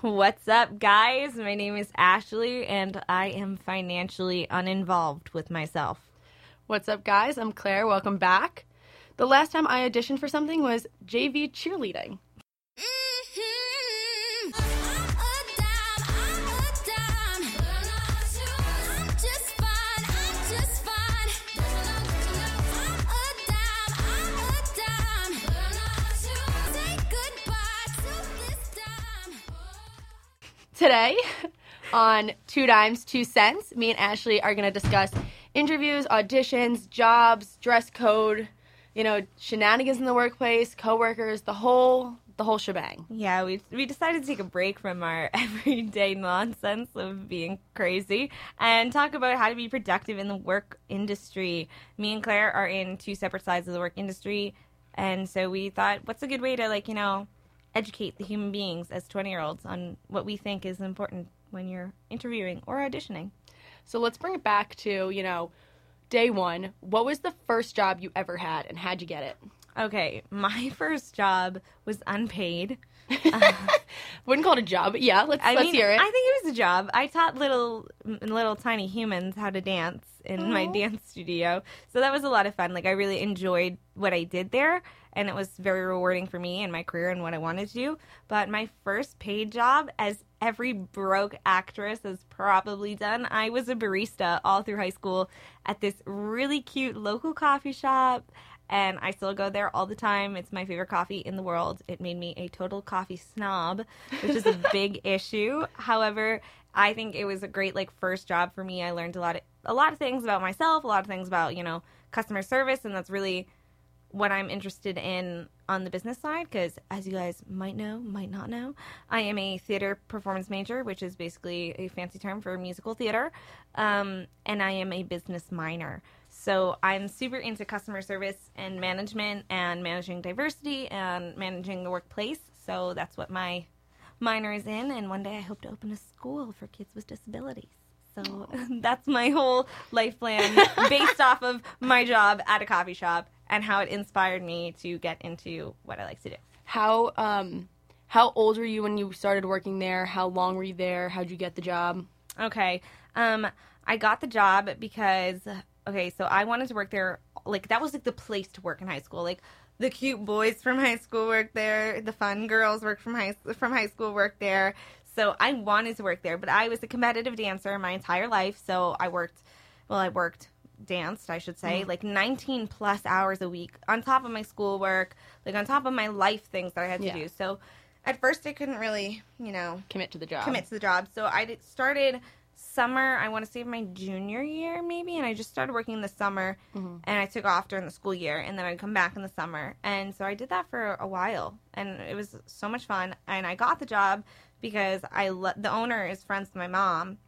What's up, guys? My name is Ashley, and I am financially uninvolved with myself. What's up, guys? I'm Claire. Welcome back. The last time I auditioned for something was JV cheerleading. Today, on Two Dimes, Two Cents, me and Ashley are going to discuss interviews, auditions, jobs, dress code, you know, shenanigans in the workplace, coworkers, the whole the whole shebang. Yeah, we we decided to take a break from our everyday nonsense of being crazy and talk about how to be productive in the work industry. Me and Claire are in two separate sides of the work industry, and so we thought, what's a good way to like you know educate the human beings as twenty year olds on what we think is important when you're interviewing or auditioning. So let's bring it back to, you know, day one. What was the first job you ever had and how'd you get it? Okay, my first job was unpaid. Wouldn't call it a job, but yeah, let's I let's mean, hear it. I think it was a job. I taught little little tiny humans how to dance in my dance studio. So that was a lot of fun. Like I really enjoyed what I did there and it was very rewarding for me and my career and what I wanted to do. But my first paid job as every broke actress has probably done, I was a barista all through high school at this really cute local coffee shop and I still go there all the time. It's my favorite coffee in the world. It made me a total coffee snob, which is a big issue. However, I think it was a great like first job for me. I learned a lot of a lot of things about myself, a lot of things about, you know, customer service and that's really what I'm interested in on the business side because as you guys might know, might not know, I am a theater performance major, which is basically a fancy term for musical theater. Um, and I am a business minor. So I'm super into customer service and management and managing diversity and managing the workplace. So that's what my minor is in. And one day I hope to open a school for kids with disabilities. So that's my whole life plan based off of my job at a coffee shop and how it inspired me to get into what I like to do. How um how old were you when you started working there? How long were you there? How'd you get the job? Okay. Um, I got the job because okay, so I wanted to work there. Like that was like the place to work in high school. Like the cute boys from high school worked there. The fun girls worked from high from high school worked there. So I wanted to work there, but I was a competitive dancer my entire life. So I worked. Well, I worked danced, I should say, mm. like 19 plus hours a week on top of my schoolwork, like on top of my life things that I had to Yeah. do. So at first I couldn't really, you know, Commit to the job. commit to the job. So I did, started summer. I want to say my junior year maybe, and I just started working in the summer, mm-hmm. and I took off during the school year, and then I'd come back in the summer, and so I did that for a while, and it was so much fun. And I got the job because I lo- the owner is friends with my mom.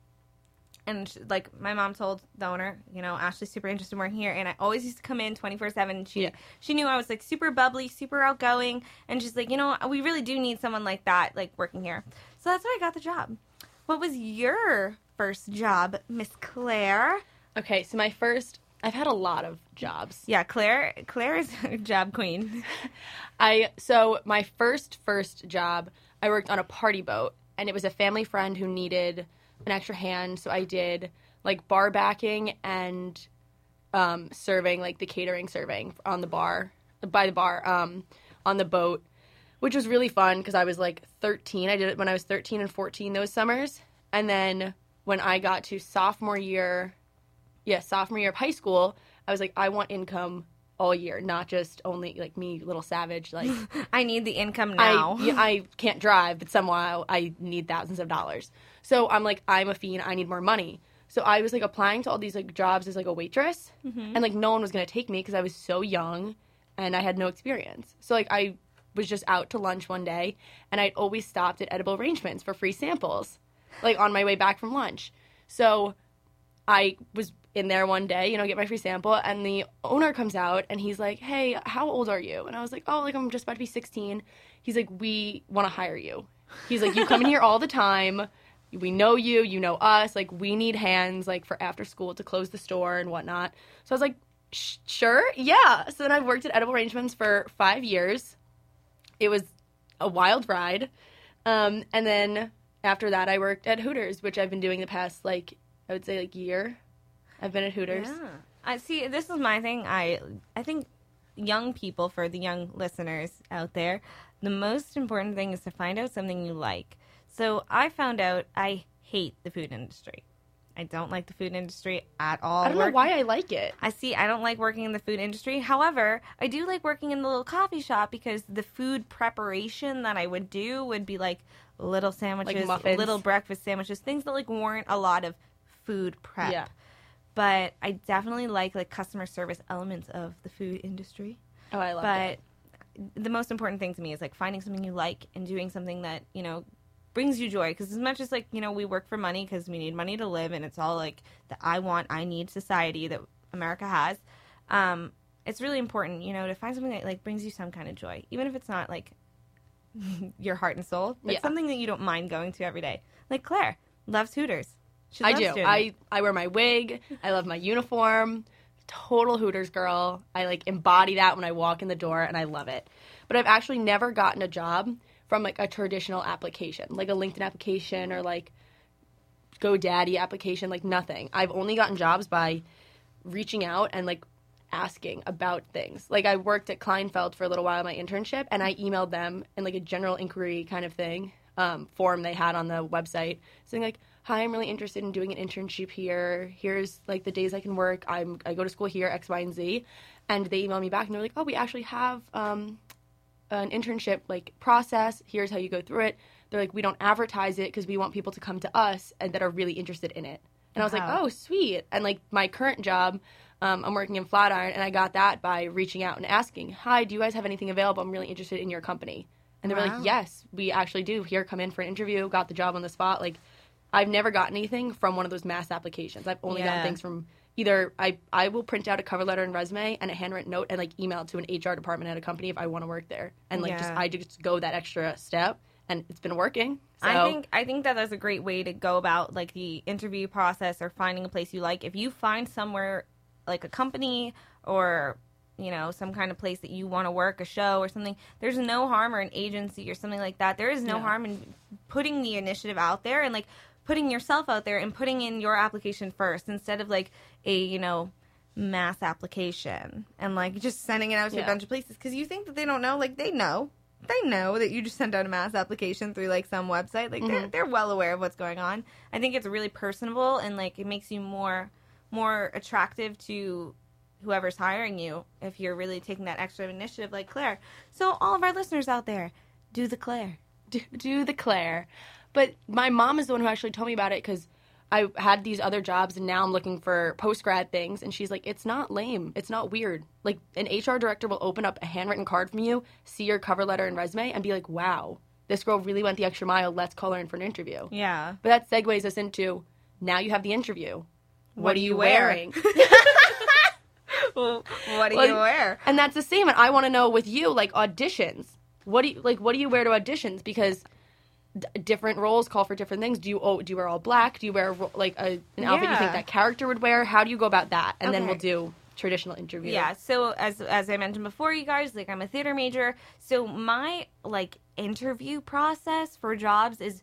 And like my mom told the owner, you know, Ashley's super interested in working here, and I always used to come in twenty four seven. She Yeah. she knew I was like super bubbly, super outgoing, and she's like, you know, we really do need someone like that, like working here. So that's why I got the job. What was your first job, Miss Claire? Okay, so my first I've had a lot of jobs. Yeah, Claire. Claire is a job queen. I so my first first job, I worked on a party boat, and it was a family friend who needed an extra hand, so I did like bar backing and um, serving, like the catering serving on the bar by the bar um, on the boat, which was really fun because I was like 13. I did it when I was 13 and 14 those summers, and then when I got to sophomore year, yeah, sophomore year of high school, I was like, I want income all year, not just only like me, little savage. Like I need the income now. I, I can't drive, but somehow I need thousands of dollars. So I'm like, I'm a fiend. I need more money. So I was like applying to all these like jobs as like a waitress, mm-hmm. and like no one was gonna take me because I was so young and I had no experience. So like I was just out to lunch one day, and I'd always stopped at Edible Arrangements for free samples, like on my way back from lunch. So I was in there one day, you know, get my free sample, and the owner comes out and he's like, "Hey, how old are you?" And I was like, "Oh, like I'm just about to be 16." He's like, "We want to hire you." He's like, "You come in here all the time. We know you. You know us. Like we need hands, like for after school to close the store and whatnot." So I was like, "Sure, yeah." So then I've worked at Edible Arrangements for five years. It was a wild ride, um, and then after that, I worked at Hooters, which I've been doing the past like I would say like year. I've been at Hooters. Yeah. I see. This is my thing. I I think young people, for the young listeners out there, the most important thing is to find out something you like. So I found out I hate the food industry. I don't like the food industry at all. I don't know why I like it. I see. I don't like working in the food industry. However, I do like working in the little coffee shop because the food preparation that I would do would be like little sandwiches, muffins. little breakfast sandwiches, things that like warrant a lot of food prep. Yeah. But I definitely like like customer service elements of the food industry. Oh, I love But it. But the most important thing to me is like finding something you like and doing something that you know brings you joy because as much as like you know we work for money because we need money to live and it's all like the i want i need society that america has um it's really important you know to find something that like brings you some kind of joy even if it's not like your heart and soul but Yeah. something that you don't mind going to every day like claire loves hooters she I do. doing. I I wear my wig. I love my uniform. Total Hooters girl. I like embody that when I walk in the door, and I love it. But I've actually never gotten a job from like a traditional application, like a LinkedIn application or like GoDaddy application. Like nothing. I've only gotten jobs by reaching out and like asking about things. Like I worked at Kleinfeld for a little while, my internship, and I emailed them in like a general inquiry kind of thing um, form they had on the website, saying like, "Hi, I'm really interested in doing an internship here. Here's like the days I can work. I'm I go to school here, X, Y, and Z." And they email me back, and they're like, "Oh, we actually have um, an internship like process. Here's how you go through it." They're like, "We don't advertise it because we want people to come to us and that are really interested in it." And I was like, "Oh, sweet!" And like my current job, um, I'm working in Flatiron, and I got that by reaching out and asking, "Hi, do you guys have anything available? I'm really interested in your company." And they were Wow. like, "Yes, we actually do. Here, come in for an interview. Got the job on the spot." Like, I've never gotten anything from one of those mass applications. I've only Yeah. gotten things from either I I will print out a cover letter and resume and a handwritten note and like email it to an HR department at a company if I want to work there, and like just I just go that extra step, and it's been working. So, I think I think that that's a great way to go about like the interview process or finding a place you like. If you find somewhere like a company or you know some kind of place that you want to work, a show or something, there's no harm or an agency or something like that. There is no Yeah. harm in putting the initiative out there and like putting yourself out there and putting in your application first instead of like a you know mass application and like just sending it out to a bunch of places. Because you think that they don't know. Like they know. They know that you just sent out a mass application through like some website. Like they're, mm-hmm. they're well aware of what's going on. I think it's really personable and like it makes you more more attractive to whoever's hiring you if you're really taking that extra initiative like claire. So all of our listeners out there do the claire. Do, do the Claire. But my mom is the one who actually told me about it because I had these other jobs and now I'm looking for post grad things. And she's like, it's not lame. It's not weird. Like, an HR director will open up a handwritten card from you, see your cover letter and resume, and be like, wow, this girl really went the extra mile. Let's call her in for an interview. yeah But that segues us into now you have the interview. What, do are you you wearing? well, what do Well, you wear And that's the same. And I want to know with you, like auditions. What do you like? What do you wear to auditions? Because d- different roles call for different things. Do you oh, do you wear all black? Do you wear like a, an outfit you think that character would wear? How do you go about that? And then we'll do traditional interview. Yeah, so as as I mentioned before, you guys, like I'm a theater major, so my like interview process for jobs is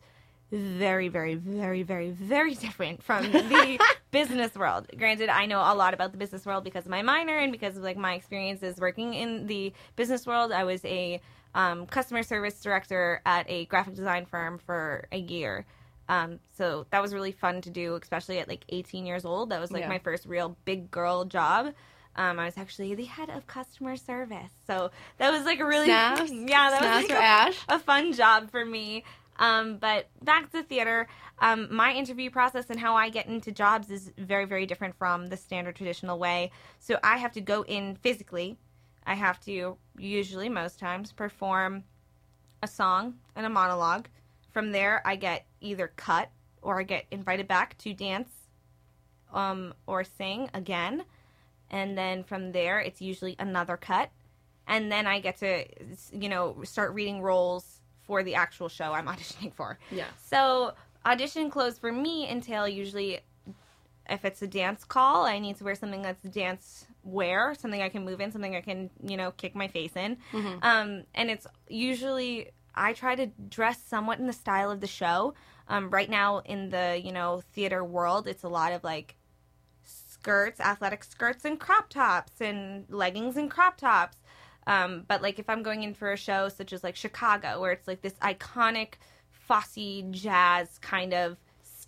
very, very, very, very, very different from the business world. Granted, I know a lot about the business world because of my minor and because of like my experiences working in the business world. I was a um, customer service director at a graphic design firm for a year. Um, so that was really fun to do, especially at like 18 years old. That was like Yeah. my first real big girl job. Um, I was actually the head of customer service, so that was like a really Snaps? yeah, that Snaps was like a, a fun job for me. Um, but back to theater, um, my interview process and how I get into jobs is very, very different from the standard traditional way. So I have to go in physically. I have to usually, most times, perform a song and a monologue. From there, I get either cut or I get invited back to dance um, or sing again. And then from there, it's usually another cut. And then I get to, you know, start reading roles for the actual show I'm auditioning for. Yeah. So audition clothes for me entail usually if it's a dance call, I need to wear something that's dance wear, something I can move in, something I can, you know, kick my face in. Um, and it's usually I try to dress somewhat in the style of the show. Um, right now in the you know theater world, it's a lot of like skirts, athletic skirts, and crop tops, and leggings and crop tops. Um, but like if I'm going in for a show such as like Chicago, where it's like this iconic Fosse jazz kind of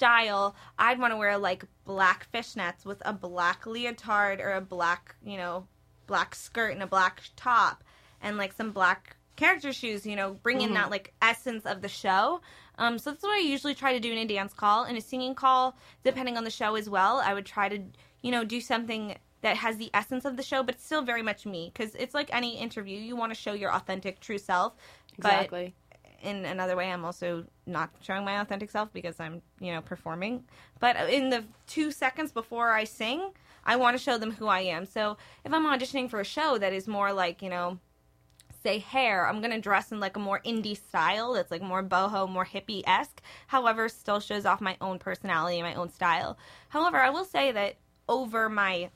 style, I'd want to wear like black fishnets with a black leotard or a black, you know, black skirt and a black top and like some black character shoes, you know, bring in Mm-hmm. that like essence of the show. Um, so that's what I usually try to do in a dance call. In a singing call, depending on the show as well, I would try to, you know, do something that has the essence of the show, but still very much me. Because it's like any interview, you want to show your authentic, true self. Exactly. In another way, I'm also not showing my authentic self because I'm, you know, performing. But in the two seconds before I sing, I want to show them who I am. So if I'm auditioning for a show that is more like, you know, say hair, I'm gonna dress in like a more indie style that's like more boho, more hippie esque. However, still shows off my own personality and my own style. However, I will say that over my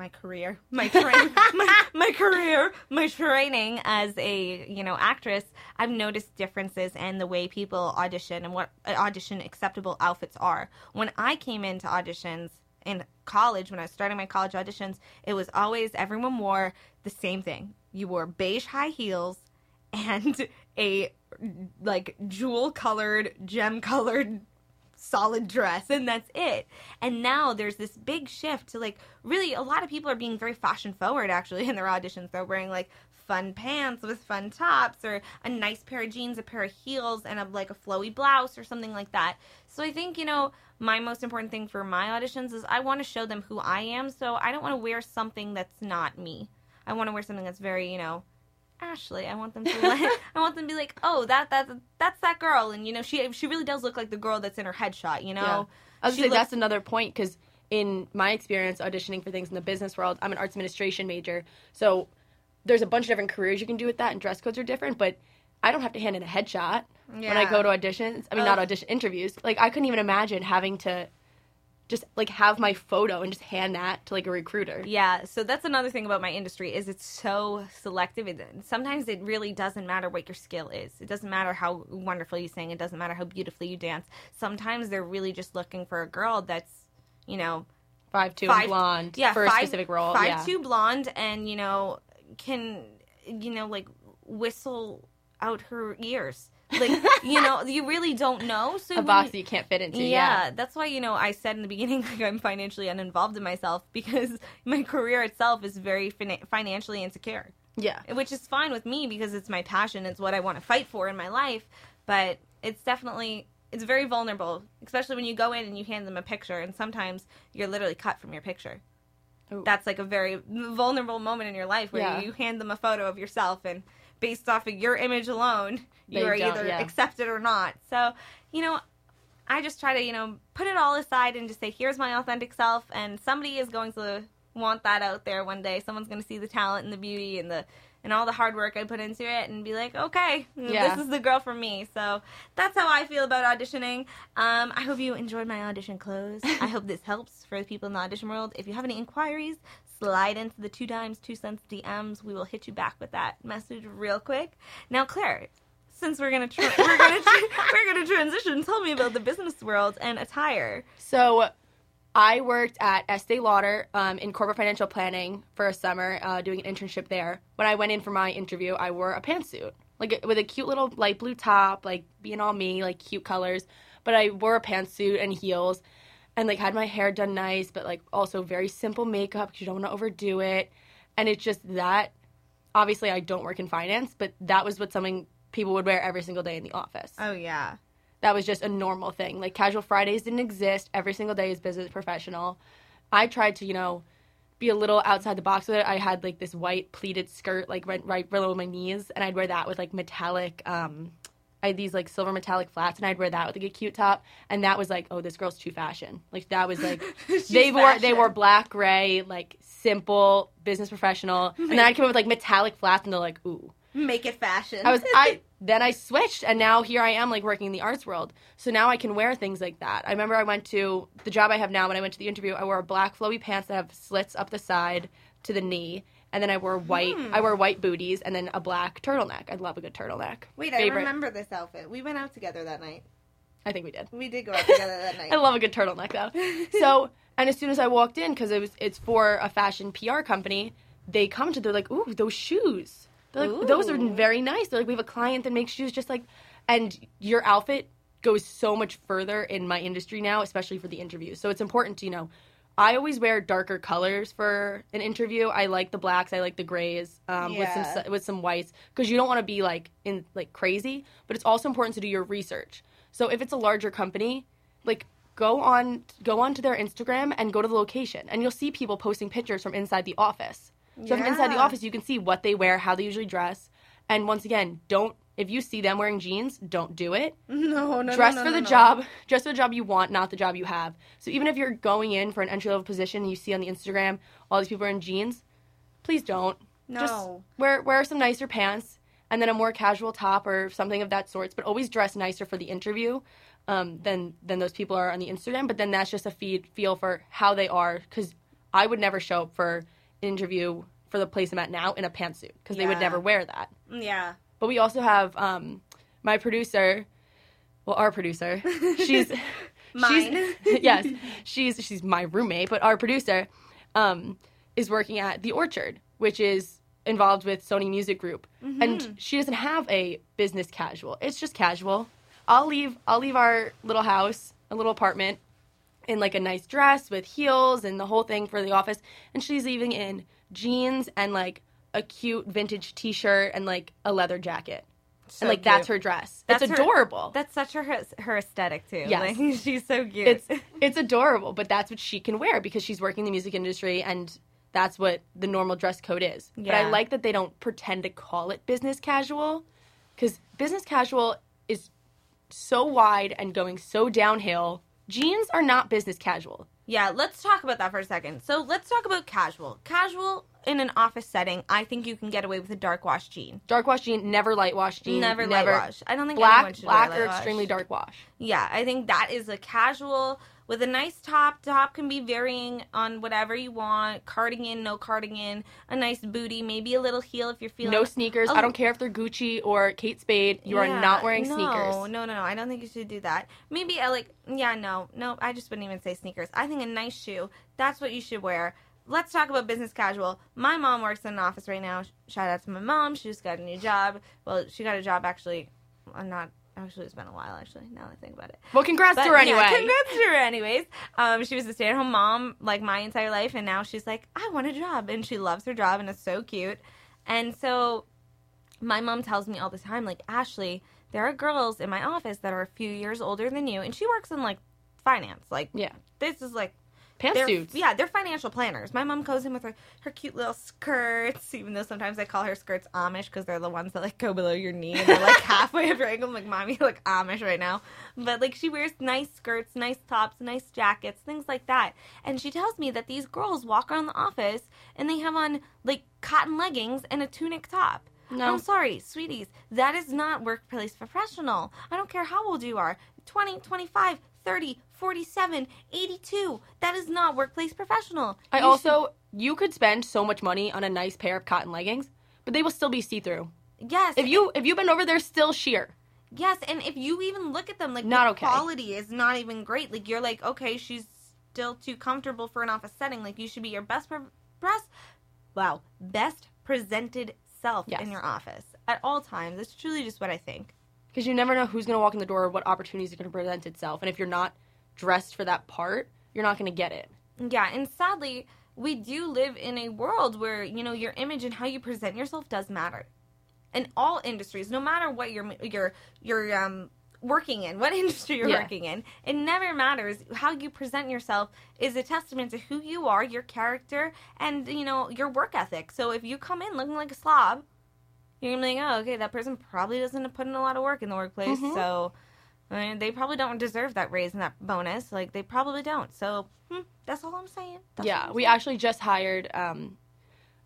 my career, my train, my, my career, my training as a you know actress, I've noticed differences in the way people audition and what uh, audition acceptable outfits are. When I came into auditions in college, when I was starting my college auditions, it was always everyone wore the same thing. You wore beige high heels and a like jewel colored, gem colored solid dress and that's it. And now there's this big shift to like really a lot of people are being very fashion forward actually in their auditions. They're wearing like fun pants with fun tops or a nice pair of jeans, a pair of heels and a like a flowy blouse or something like that. So I think, you know, my most important thing for my auditions is I want to show them who I am. So I don't want to wear something that's not me. I want to wear something that's very, you know, Ashley. I want them to like, I want them to be like, "Oh, that that that's that girl." And you know, she she really does look like the girl that's in her headshot, you know. Yeah. I was say looks- that's another point because in my experience auditioning for things in the business world, I'm an arts administration major, so there's a bunch of different careers you can do with that, and dress codes are different. But I don't have to hand in a headshot when I go to auditions. I mean, not audition interviews. Like I couldn't even imagine having to just like have my photo and just hand that to like a recruiter. Yeah, so that's another thing about my industry is it's so selective. It, sometimes it really doesn't matter what your skill is. It doesn't matter how wonderful you sing. It doesn't matter how beautifully you dance. Sometimes they're really just looking for a girl that's, you know, Five two Five- and blonde yeah, for five, a specific role. Five yeah. two blonde, and you know can you know like whistle out her ears. Like you know, you really don't know. So a box you- you can't fit into. yeah, Yeah. that's why you know I said in the beginning like I'm financially uninvolved in myself because my career itself is very fina- financially insecure, Yeah. which is fine with me because it's my passion. It's what I want to fight for in my life. But it's definitely it's very vulnerable, especially when you go in and you hand them a picture, and sometimes you're literally cut from your picture. Ooh. That's like a very vulnerable moment in your life where Yeah. you hand them a photo of yourself and based off of your image alone, you are either yeah. accepted or not. So, you know, I just try to, you know, put it all aside and just say, here's my authentic self, and somebody is going to want that out there one day. Someone's going to see the talent and the beauty and the and all the hard work I put into it and be like, okay, Yeah. this is the girl for me. So that's how I feel about auditioning. Um, I hope you enjoyed my audition close. I hope this helps for the people in the audition world. If you have any inquiries, slide into the two dimes, two cents DMs. We will hit you back with that message real quick. Now, Claire, since we're gonna tr- we're gonna tr- we're gonna transition, tell me about the business world and attire. So I worked at Estee Lauder um, in corporate financial planning for a summer, uh, doing an internship there. When I went in for my interview, I wore a pantsuit, like with a cute little light blue top, like being all me, like cute colors. But I wore a pantsuit and heels, and like had my hair done nice, but like also very simple makeup because you don't want to overdo it. And it's just that. Obviously, I don't work in finance, but that was what something people would wear every single day in the office Oh yeah, that was just a normal thing. Like casual Fridays didn't exist. Every single day is business professional. I tried to, you know, be a little outside the box with it. I had like this white pleated skirt, like right, right below my knees, and I'd wear that with like metallic. Um, I had these like silver metallic flats, and I'd wear that with like a cute top. And that was like, oh, this girl's too fashion. Like that was like they wore they wore black, gray, like simple business professional, and then I'd come up with like metallic flats, and they're like, ooh. Make it fashion. I was I then I switched and now here I am like working in the arts world. So now I can wear things like that. I remember I went to the job I have now when I went to the interview, I wore black flowy pants that have slits up the side to the knee and then I wore white. Hmm. I wore white booties and then a black turtleneck. I love a good turtleneck. Wait, Favorite. I remember this outfit. We went out together that night. I think we did. We did go out together that night. I love a good turtleneck though. so, and as soon as I walked in, because it was it's for a fashion PR company, they come to they're like, "Ooh, those shoes! Like, those are very nice." They're like, "We have a client that makes shoes just like," and your outfit goes so much further in my industry now, especially for the interview. So it's important to you know. I always wear darker colors for an interview. I like the blacks. I like the grays um, with some with some whites because you don't want to be like in like crazy. But it's also important to do your research. So if it's a larger company, like go on go onto their Instagram and go to the location, and you'll see people posting pictures from inside the office. So from inside the office, you can see what they wear, how they usually dress, and once again, don't if you see them wearing jeans, don't do it. No, no, dress no, no, for the no. job dress for the job you want not the job you have. So even if you're going in for an entry level position and you see on the instagram all these people are in jeans please don't. Just No. wear wear some nicer pants and then a more casual top or something of that sorts but always dress nicer for the interview um, than than those people are on the instagram. But then that's just a feed feel for how they are because i would never show up for interview for the place i'm at now in a pantsuit because they would never wear that Yeah. but we also have um, my producer, well, our producer. She's Mine. She's, yes, she's she's my roommate, but our producer um, is working at the Orchard, which is involved with Sony Music Group, Mm-hmm. and she doesn't have a business casual. It's just casual. I'll leave I'll leave our little house, a little apartment, in like a nice dress with heels and the whole thing for the office, and she's leaving in jeans and like a cute vintage T-shirt and like a leather jacket, So and like that's her dress. That's it's her- adorable. That's such her her aesthetic too. Yes. Like, she's so cute. it's it's adorable, but that's what she can wear because she's working in the music industry and that's what the normal dress code is. But I like that they don't pretend to call it business casual cuz business casual is so wide and going so downhill. Jeans are not business casual. Yeah, let's talk about that for a second. So let's talk about casual. Casual in an office setting, I think you can get away with a dark wash jean. Dark wash jean, never light wash jean, Never, light wash. I don't think black, anyone should black or wash. extremely dark wash. Yeah, I think that is a casual with a nice top. Top can be varying on whatever you want. Cardigan, no cardigan, a nice booty, maybe a little heel if you're feeling No sneakers. Oh. I don't care if they're Gucci or Kate Spade. You are not wearing no, sneakers. No, no, no. I don't think you should do that. Maybe I like, yeah, no, no. I just wouldn't even say sneakers. I think a nice shoe. That's what you should wear. Let's talk about business casual. My mom works in an office right now. Shout out to my mom. She just got a new job. Well, she got a job actually. uh, Not actually. It's been a while actually. Now that I think about it. Well, congrats But, to her yeah, anyway. congrats to her, anyways. Um, she was a stay-at-home mom like my entire life, and now she's like, I want a job, and she loves her job, and it's so cute. And so, my mom tells me all the time, like Ashley, there are girls in my office that are a few years older than you, and she works in like finance. Like, Yeah. this is like they're, Pantsuits. yeah, they're financial planners. My mom goes in with her, her cute little skirts, even though sometimes I call her skirts Amish because they're the ones that like go below your knee and they're like halfway up your ankle. I'm like, mommy, you look Amish right now. But like she wears nice skirts, nice tops, nice jackets, things like that. And she tells me that these girls walk around the office and they have on like cotton leggings and a tunic top. No. I'm sorry, sweeties. That is not workplace professional. I don't care how old you are 20, 25, 30, 47, 82. That is not workplace professional. I You also, you could spend so much money on a nice pair of cotton leggings, but they will still be see through. yes. If you if you bend over, they're still sheer. yes, and if you even look at them, like Not the okay. quality is not even great. Like you're like, okay, she's still too comfortable for an office setting. Like you should be your best, pre- best, wow, best presented self Yes. in your office at all times. That's truly just what I think. Because you never know who's going to walk in the door or what opportunities are going to present itself. And if you're not dressed for that part, you're not going to get it. Yeah, and sadly, we do live in a world where, you know, your image and how you present yourself does matter. In all industries, no matter what you're you're you're um working in, what industry you're Yeah. working in, it never matters. How you present yourself is a testament to who you are, your character, and you know, your work ethic. So if you come in looking like a slob, you're gonna be like, oh, okay, that person probably doesn't put in a lot of work in the workplace, Mhm. so I mean, they probably don't deserve that raise and that bonus. Like they probably don't. So hmm, that's all I'm saying. That's yeah, I'm we saying. actually just hired um,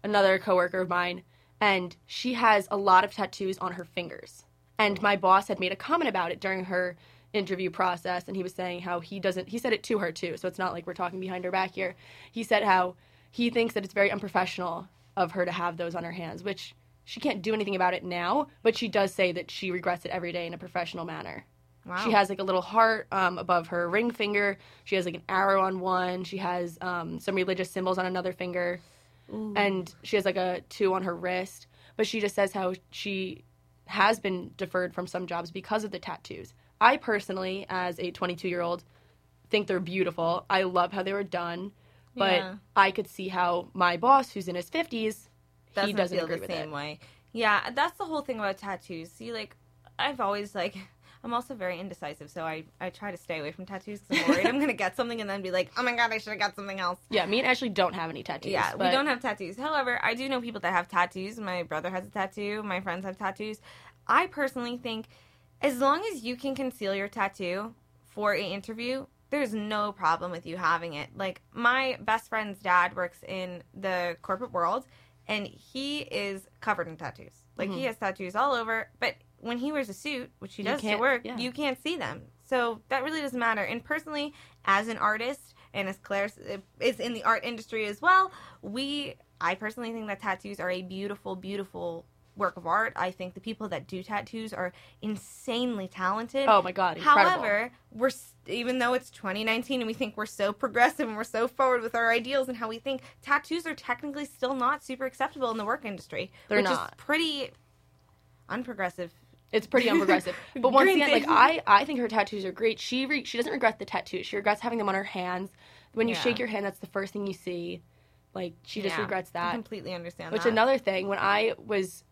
another coworker of mine, and she has a lot of tattoos on her fingers. And my boss had made a comment about it during her interview process, and he was saying how he doesn't. He said it to her too, so it's not like we're talking behind her back here. He said how he thinks that it's very unprofessional of her to have those on her hands, which she can't do anything about it now, but she does say that she regrets it every day in a professional manner. Wow. She has like a little heart um, above her ring finger. She has like an arrow on one. She has um, some religious symbols on another finger, and she has like a two on her wrist. But she just says how she has been deferred from some jobs because of the tattoos. I personally, as a 22 year old, think they're beautiful. I love how they were done, but Yeah. I could see how my boss, who's in his 50s, he doesn't doesn't feel the same way. Yeah, that's the whole thing about tattoos. See, like, I've always like, I'm also very indecisive, so I I try to stay away from tattoos because I'm worried I'm gonna get something and then be like, oh my god, I should have got something else. Yeah, me and Ashley don't have any tattoos. Yeah, we don't have tattoos. However, I do know people that have tattoos. My brother has a tattoo. My friends have tattoos. I personally think as long as you can conceal your tattoo for an interview, there's no problem with you having it. Like my best friend's dad works in the corporate world and he is covered in tattoos. Like he mm-hmm. has tattoos all over, but when he wears a suit, which he. You does to work, yeah. you can't see them. So that really doesn't matter. And personally, as an artist and as Claire uh, is in the art industry as well, we I personally think that tattoos are a beautiful, beautiful work of art. I think the people that do tattoos are insanely talented. Oh my god, incredible. However, we're even though it's 2019 and we think we're so progressive and we're so forward with our ideals and how we think, tattoos are technically still not super acceptable in the work industry. They're which not. is pretty unprogressive. It's pretty unprogressive. But once Green again, like. I, I think her tattoos are great. She re- she doesn't regret the tattoos. She regrets having them on her hands. When you Yeah. shake your hand, that's the first thing you see. Like she just Yeah, regrets I that. completely understand Which that. another thing, when I was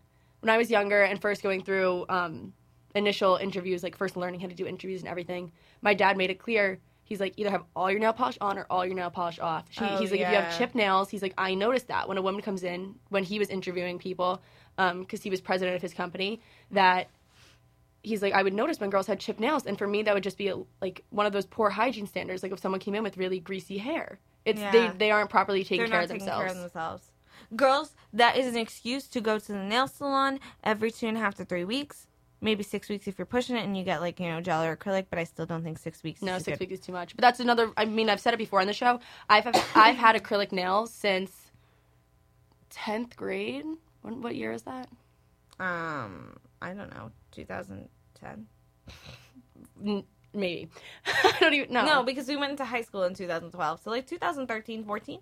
when I was younger and first going through um, initial interviews, like first learning how to do interviews and everything, my dad made it clear. He's like, either have all your nail polish on or all your nail polish off. She, Oh, he's like, if you have yeah. chipped nails, he's like, I noticed that when a woman comes in, when he was interviewing people, because he was president of his company, that he's like, I would notice when girls had chipped nails, and for me, that would just be like one of those poor hygiene standards. Like if someone came in with really greasy hair, it's they Yeah. they aren't properly taking care not of taking themselves. care of themselves. Girls, that is an excuse to go to the nail salon every two and a half to three weeks. Maybe six weeks if you're pushing it and you get like, you know, gel or acrylic, but I still don't think six weeks No, six good. weeks is too much. But that's another. I mean, I've said it before on the show. I've I've had acrylic nails since tenth grade. When, what year is that? Um, I don't know, 2010. N- maybe. I don't even know. No, because we went into high school in 2012. So like 2013, 14.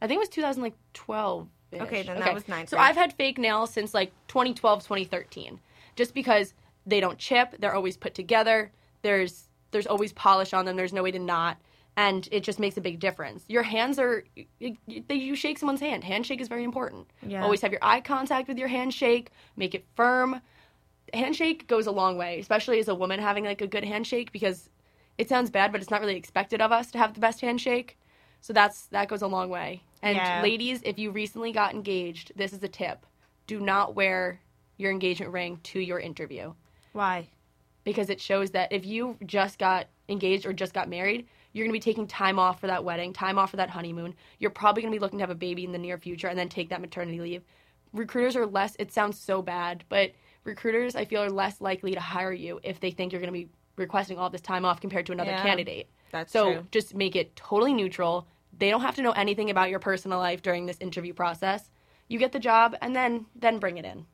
I think it was 2012. Okay, then that was ninth So. I've had fake nails since like 2012, 2013, just because they don't chip. They're always put together. There's there's always polish on them. There's no way to not, and it just makes a big difference. Your hands are you, you, you shake someone's hand. Handshake is very important. Yeah. Always have your eye contact with your handshake. Make it firm. Handshake goes a long way, especially as a woman having like a good handshake because it sounds bad, but it's not really expected of us to have the best handshake. So that's that goes a long way. And Yeah. ladies, if you recently got engaged, this is a tip. Do not wear your engagement ring to your interview Why? because it shows that if you just got engaged or just got married, you're going to be taking time off for that wedding, time off for that honeymoon. You're probably going to be looking to have a baby in the near future and then take that maternity leave. Recruiters are less, it sounds so bad, but recruiters, I feel, are less likely to hire you if they think you're going to be requesting all this time off compared to another Yeah. candidate. That's So true. just make it totally neutral. They don't have to know anything about your personal life during this interview process. You get the job and then then bring it in.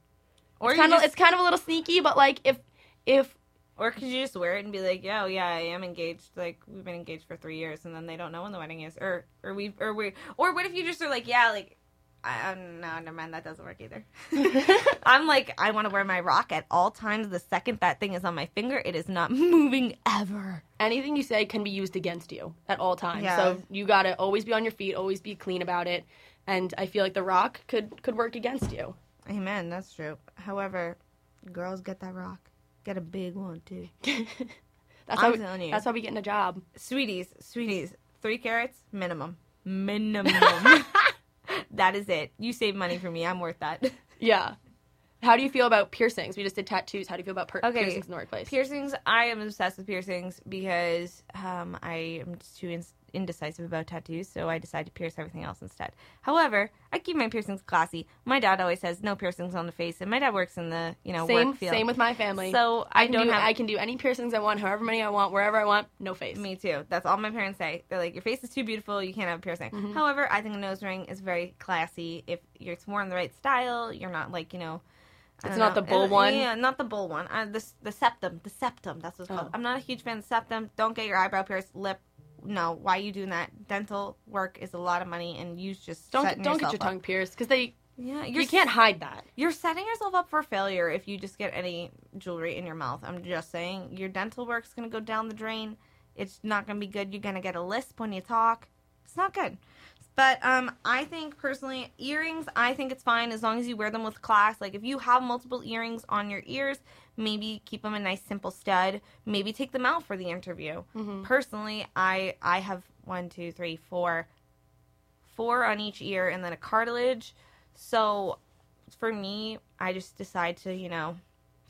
Or It's kind of it's kind of a little sneaky, but like if if Or could you just wear it and be like, "Yo, yeah, I am engaged. Like we've been engaged for three years, and then they don't know when the wedding is, or or we or we or what if you just are like, yeah, like, I, I no, never mind, that doesn't work either. I'm like, I want to wear my rock at all times. The second that thing is on my finger, it is not moving ever. anything you say can be used against you at all times. Yeah. So you got to always be on your feet, always be clean about it. And I feel like the rock could could work against you. Amen. That's true. However, girls get that rock. Get a big one too. That's I'm how telling you. that's how we get in a job. Sweeties, sweeties, three carats minimum. Minimum. that is it. You save money for me. I'm worth that. Yeah. How do you feel about piercings? We just did tattoos. How do you feel about per- Okay. piercings in the workplace? Piercings, I am obsessed with piercings because um, I am too in- indecisive about tattoos, so I decide to pierce everything else instead. However, I keep my piercings classy. My dad always says no piercings on the face, and my dad works in the you know same, work field. same with my family. So I I can don't do have. I can do any piercings I want, however many I want, wherever I want, no face. Me too. That's all my parents say. They're like, your face is too beautiful. You can't have a piercing. Mm-hmm. However, I think a nose ring is very classy. If you're it's worn the right style, you're not like you know. It's don't know. the bull Uh, one? Yeah, not the bull one. Uh, the the septum. The septum. That's what it's called. Oh. I'm not a huge fan of septum. Don't get your eyebrow pierced. Lip. No. Why are you doing that? Dental work is a lot of money, and you just Don't don't get your up. tongue pierced because they Yeah, you can't hide that. you're setting yourself up for failure if you just get any jewelry in your mouth. I'm just saying, your dental work's gonna go down the drain. It's not gonna be good. You're gonna get a lisp when you talk. It's not good. But um, I think personally, earrings. I think it's fine as long as you wear them with class. Like if you have multiple earrings on your ears, maybe keep them a nice simple stud. Maybe take them out for the interview. Personally, I I have one, two, three, four, four on each ear, and then a cartilage. So for me, I just decide to, you know,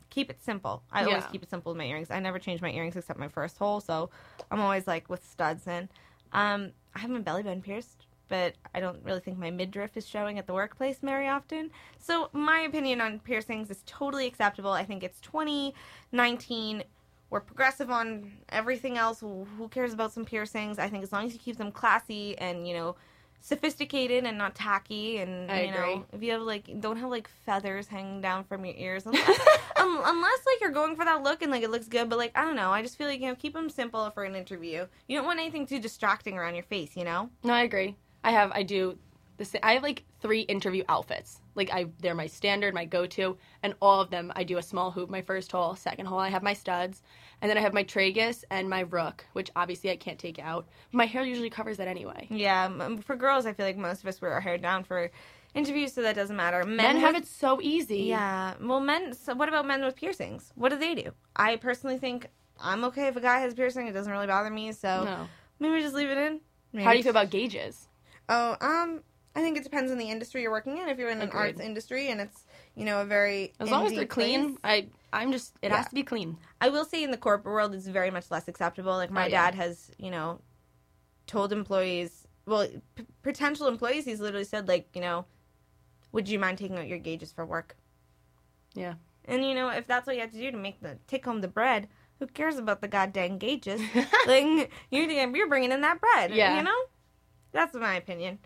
keep it simple. I always keep it simple with my earrings. I never change my earrings except my first hole, so I'm always like with studs in. Um, I have my belly button pierced, but I don't really think my midriff is showing at the workplace very often. So my opinion on piercings is totally acceptable. I think it's 2019. We're progressive on everything else. Who cares about some piercings? I think as long as you keep them classy and, you know, sophisticated and not tacky and I you know agree. if you have like don't have like feathers hanging down from your ears unless, um, unless like you're going for that look and like it looks good but like i don't know i just feel like you know keep them simple for an interview you don't want anything too distracting around your face you know No, I agree. I have I do the sa- I have like three interview outfits. Like I they're my standard, my go-to, and all of them I do a small hoop my first hole, second hole I have my studs, and then I have my tragus and my rook, which obviously I can't take out. My hair usually covers that anyway. yeah for girls i feel like most of us wear our hair down for interviews so that doesn't matter men, Men have it so easy. yeah well men so what about men with piercings what do they do i personally think i'm okay if a guy has a piercing it doesn't really bother me so No. maybe just leave it in How do you feel about gauges? Oh, um, I think it depends on the industry you're working in. If you're in an Agreed. arts industry and it's you know a very As long as they're clean, place- I I'm just it Yeah. has to be clean. I will say in the corporate world it's very much less acceptable. Like my Oh, yeah. dad has you know told employees, well, p- potential employees, he's literally said like you know, would you mind taking out your gauges for work? Yeah. And you know if that's what you have to do to make the take home the bread. Who cares about the goddamn gauges? like you're you're bringing in that bread. Yeah. you know. That's my opinion.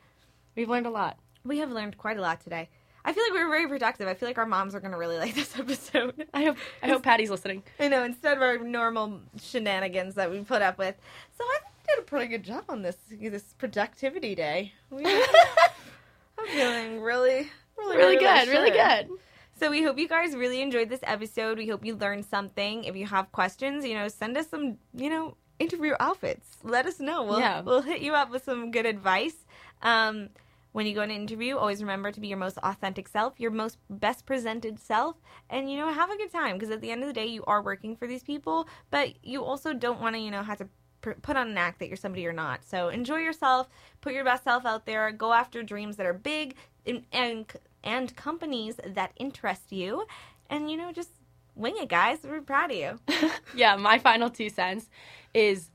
We've learned a lot. We have learned quite a lot today. I feel like we were very productive. I feel like our moms are going to really like this episode. I hope I hope Patty's listening. I know, instead of our normal shenanigans that we put up with. So I think we did a pretty good job on this this productivity day. We, I'm feeling really, really, Really good, really good. good. So we hope you guys really enjoyed this episode. We hope you learned something. If you have questions, you know, send us some, you know, interview outfits. Let us know. We'll Yeah. we'll hit you up with some good advice. Um, when you go in an interview, always remember to be your most authentic self, your most best presented self, and you know, have a good time because at the end of the day, you are working for these people, but you also don't want to, you know, have to pr- put on an act that you're somebody you're not. So enjoy yourself, put your best self out there, go after dreams that are big and and, and companies that interest you, and you know, just wing it, guys. We're proud of you. yeah, my final two cents is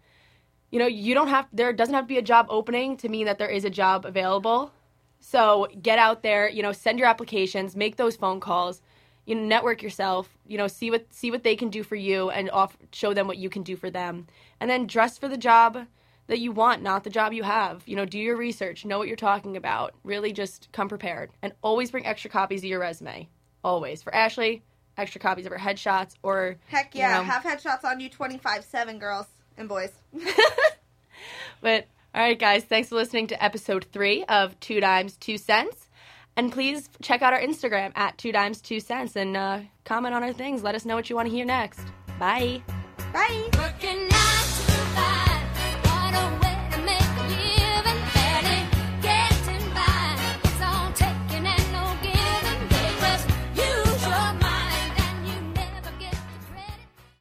you know, you don't have there doesn't have to be a job opening to mean that there is a job available. So get out there, you know, send your applications, make those phone calls, you know, network yourself, you know, see what see what they can do for you and off show them what you can do for them. And then dress for the job that you want, not the job you have. You know, do your research, know what you're talking about. Really just come prepared and always bring extra copies of your resume. Always. For Ashley, extra copies of her headshots or Heck yeah, have headshots on you, twenty five seven girls and boys. But all right, guys, thanks for listening to episode three of Two Dimes Two Cents. And please check out our Instagram at Two Dimes Two Cents and uh, comment on our things. Let us know what you want to hear next. Bye. Bye. Working nine to